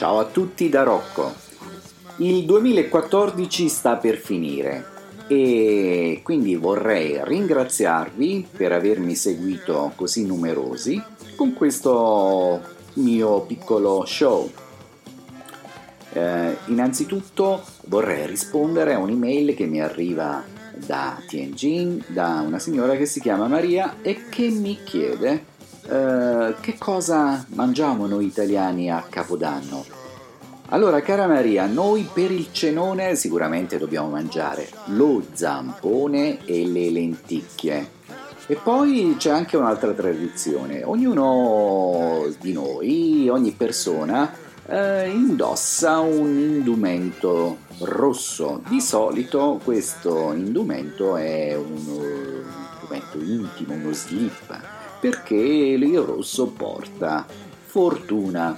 Ciao a tutti da Rocco. Il 2014 sta per finire e quindi vorrei ringraziarvi per avermi seguito così numerosi con questo mio piccolo show. Eh, innanzitutto vorrei rispondere a un'email che mi arriva da Tianjin, da una signora che si chiama Maria e che mi chiede eh, che cosa mangiamo noi italiani a Capodanno. Allora, cara Maria, noi per il cenone sicuramente dobbiamo mangiare lo zampone e le lenticchie. E poi c'è anche un'altra tradizione. Ognuno di noi, ogni persona, eh, indossa un indumento rosso. Di solito questo indumento è un indumento intimo, uno slip, perché il rosso porta fortuna.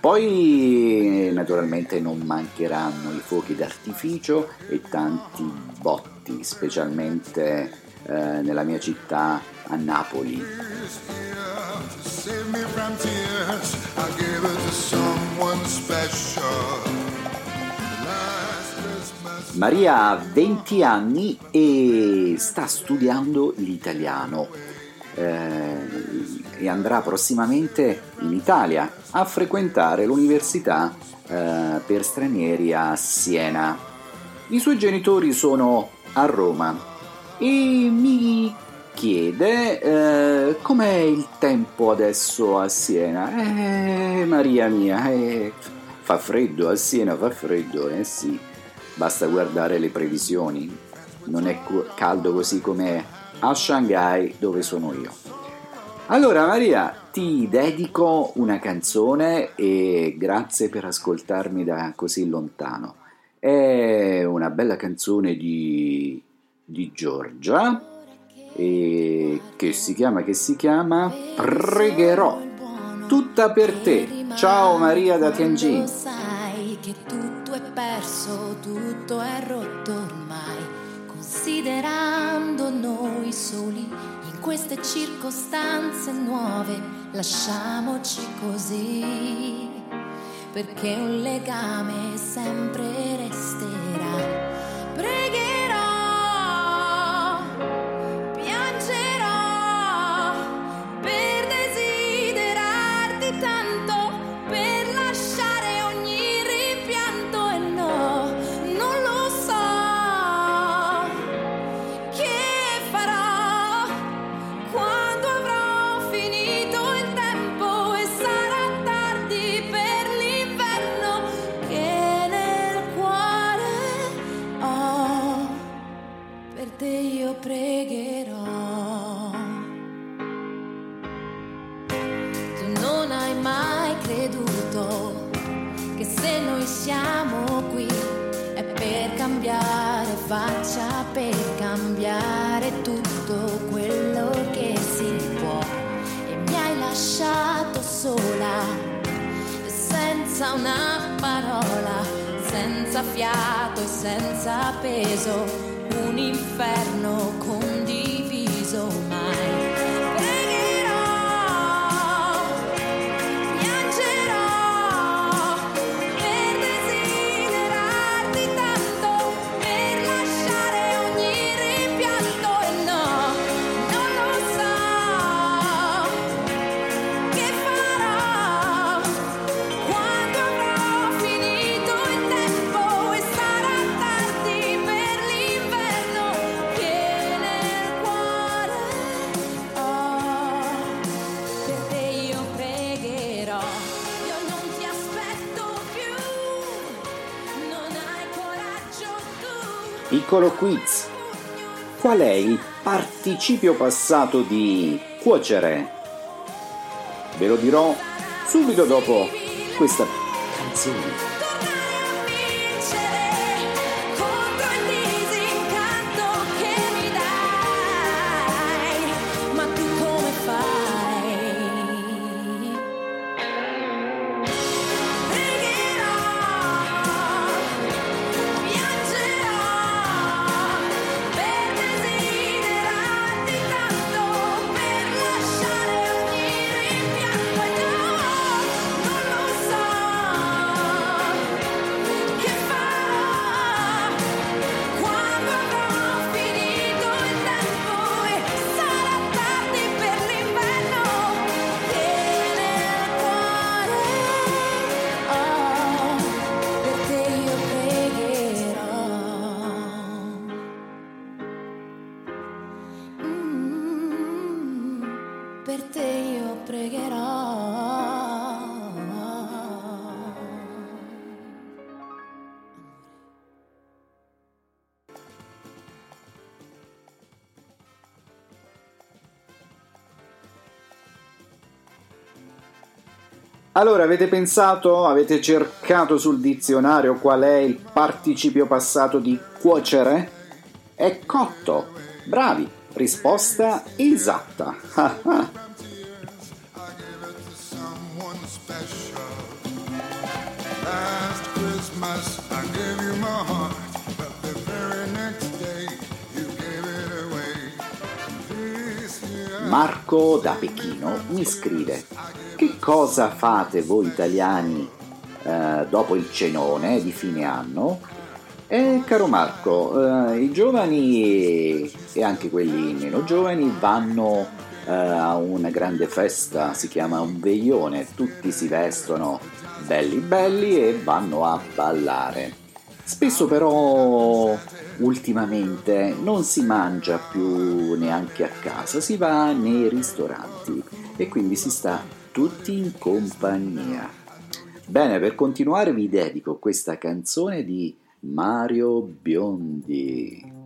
Poi naturalmente non mancheranno i fuochi d'artificio e tanti botti, specialmente eh, nella mia città a Napoli. Maria ha 20 anni e sta studiando l'italiano eh, e andrà prossimamente in Italia a frequentare l'università eh, per stranieri a Siena. I suoi genitori sono a Roma e mi chiede eh, com'è il tempo adesso a Siena. Eh, Maria mia, eh, fa freddo a Siena, fa freddo, eh sì, basta guardare le previsioni. Non è caldo così come a Shanghai dove sono io. Allora Maria, ti dedico una canzone e grazie per ascoltarmi da così lontano. È una bella canzone di, di Giorgia e che si chiama, che si chiama Pregherò. Tutta per te. Ciao Maria da Tianjin. Sai che tutto è perso, tutto è rotto ormai, considerando noi soli in queste circostanze nuove, lasciamoci così, perché un legame sempre resterà. Pregherò, siamo qui è per cambiare faccia, per cambiare tutto quello che si può. E mi hai lasciato sola, senza una parola, senza fiato e senza peso, un inferno condiviso Piccolo quiz. Qual è il participio passato di cuocere? Ve lo dirò subito dopo questa canzone. per te io pregherò. Allora, avete pensato, avete cercato sul dizionario qual è il participio passato di cuocere? È cotto. Bravi, risposta esatta. Marco da Pechino mi scrive che cosa fate voi italiani eh, dopo il cenone di fine anno? Eh, caro Marco, eh, i giovani e anche quelli meno giovani vanno eh, a una grande festa, si chiama un veglione, tutti si vestono belli belli e vanno a ballare. Spesso però ultimamente non si mangia più neanche a casa, si va nei ristoranti e quindi si sta tutti in compagnia. Bene, per continuare vi dedico questa canzone di Mario Biondi.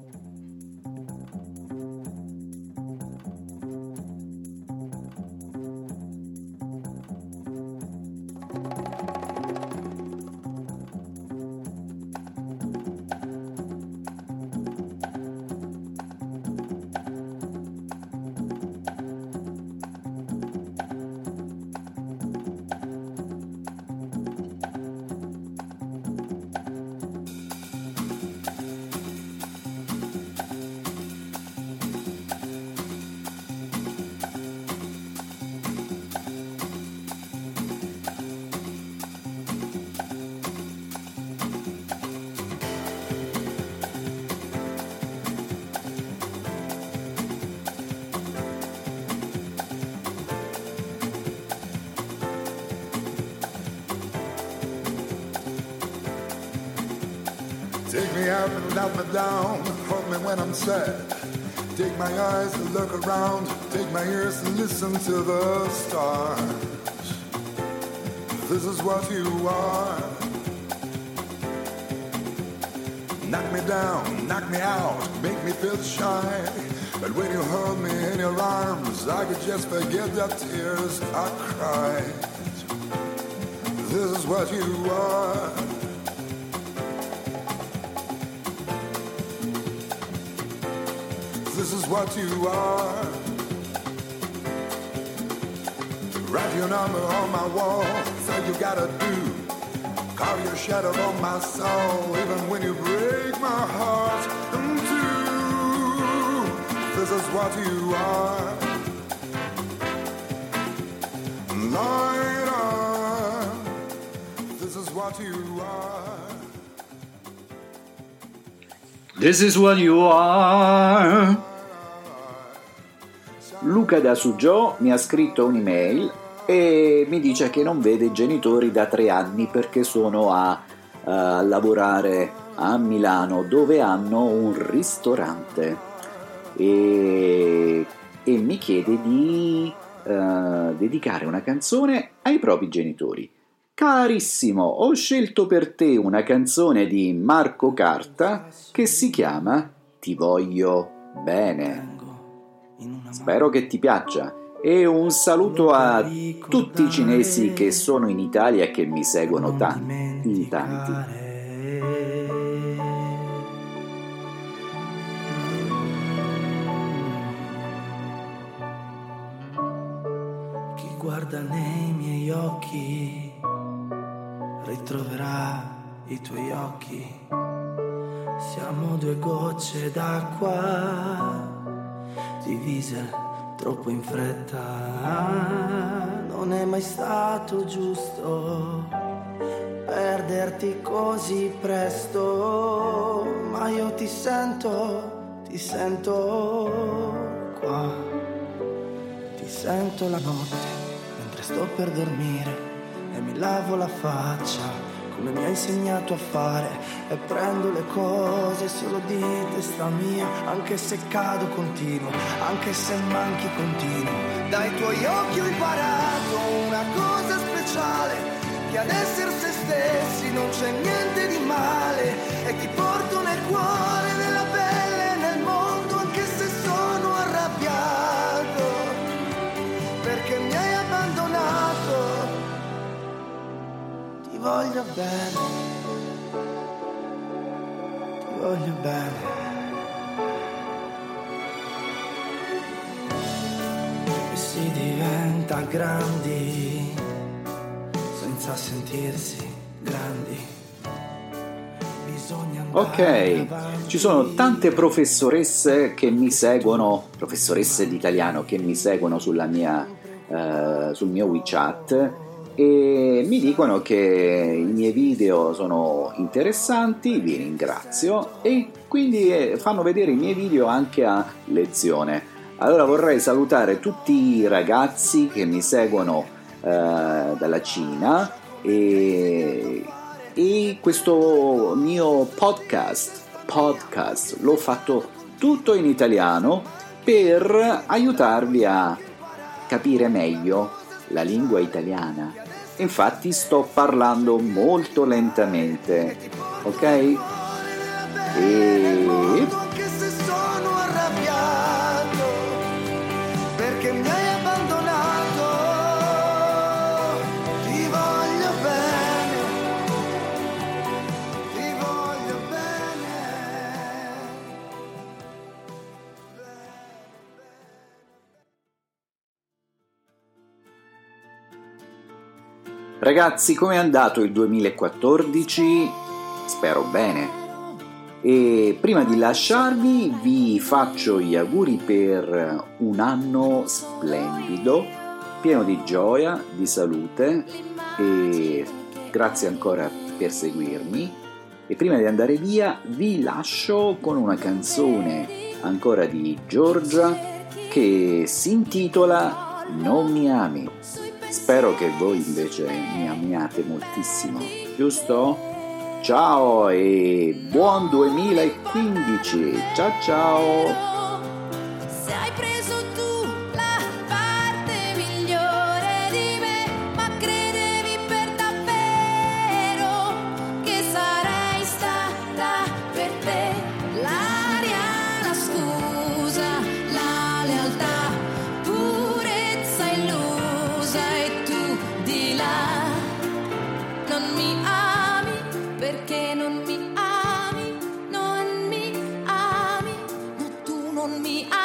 Take me out and let me down. Hold me when I'm sad. Take my eyes to look around. Take my ears to listen to the stars. This is what you are. Knock me down, knock me out, make me feel shy. But when you hold me in your arms, I could just forget the tears I cried. This is what you are. This is what you are. Write your number on my wall. All you gotta do. Carve your shadow on my soul, even when you break my heart in two. This is what you are. Light up. This is what you are. This is what you are. Luca da Sugio mi ha scritto un'email e mi dice che non vede i genitori da tre anni perché sono a, a lavorare a Milano dove hanno un ristorante e, e mi chiede di eh, dedicare una canzone ai propri genitori. Carissimo, ho scelto per te una canzone di Marco Carta che si chiama Ti voglio bene. Spero che ti piaccia e un saluto a tutti i cinesi che sono in Italia e che mi seguono tanti, in tanti. Chi guarda nei miei occhi ritroverà i tuoi occhi. Siamo due gocce d'acqua divise troppo in fretta. Non è mai stato giusto perderti così presto, ma io ti sento, ti sento qua. Ti sento la notte mentre sto per dormire e mi lavo la faccia come mi hai insegnato a fare. E prendo le cose solo di testa mia anche se cado continuo anche se manchi continuo. Dai tuoi occhi ho imparato una cosa speciale che ad essere se stessi non c'è niente di male e ti porto nel cuore voglio bene, ti voglio bene. E si diventa grandi senza sentirsi grandi. Bisogna andare Ok, ci sono tante professoresse che mi seguono, professoresse di italiano che mi seguono sulla mia, eh, sul mio WeChat e mi dicono che i miei video sono interessanti, vi ringrazio e quindi eh, fanno vedere i miei video anche a lezione. Allora vorrei salutare tutti i ragazzi che mi seguono eh, dalla Cina e, e questo mio podcast, podcast l'ho fatto tutto in italiano per aiutarvi a capire meglio la lingua italiana. Infatti sto parlando molto lentamente, ok? E Ragazzi, com'è andato il 2014? Spero bene. E prima di lasciarvi vi faccio gli auguri per un anno splendido, pieno di gioia, di salute e grazie ancora per seguirmi. E prima di andare via vi lascio con una canzone ancora di Giorgia che si intitola Non mi ami. Spero che voi invece mi amiate moltissimo, giusto? Ciao e buon 2015! Ciao ciao! me. I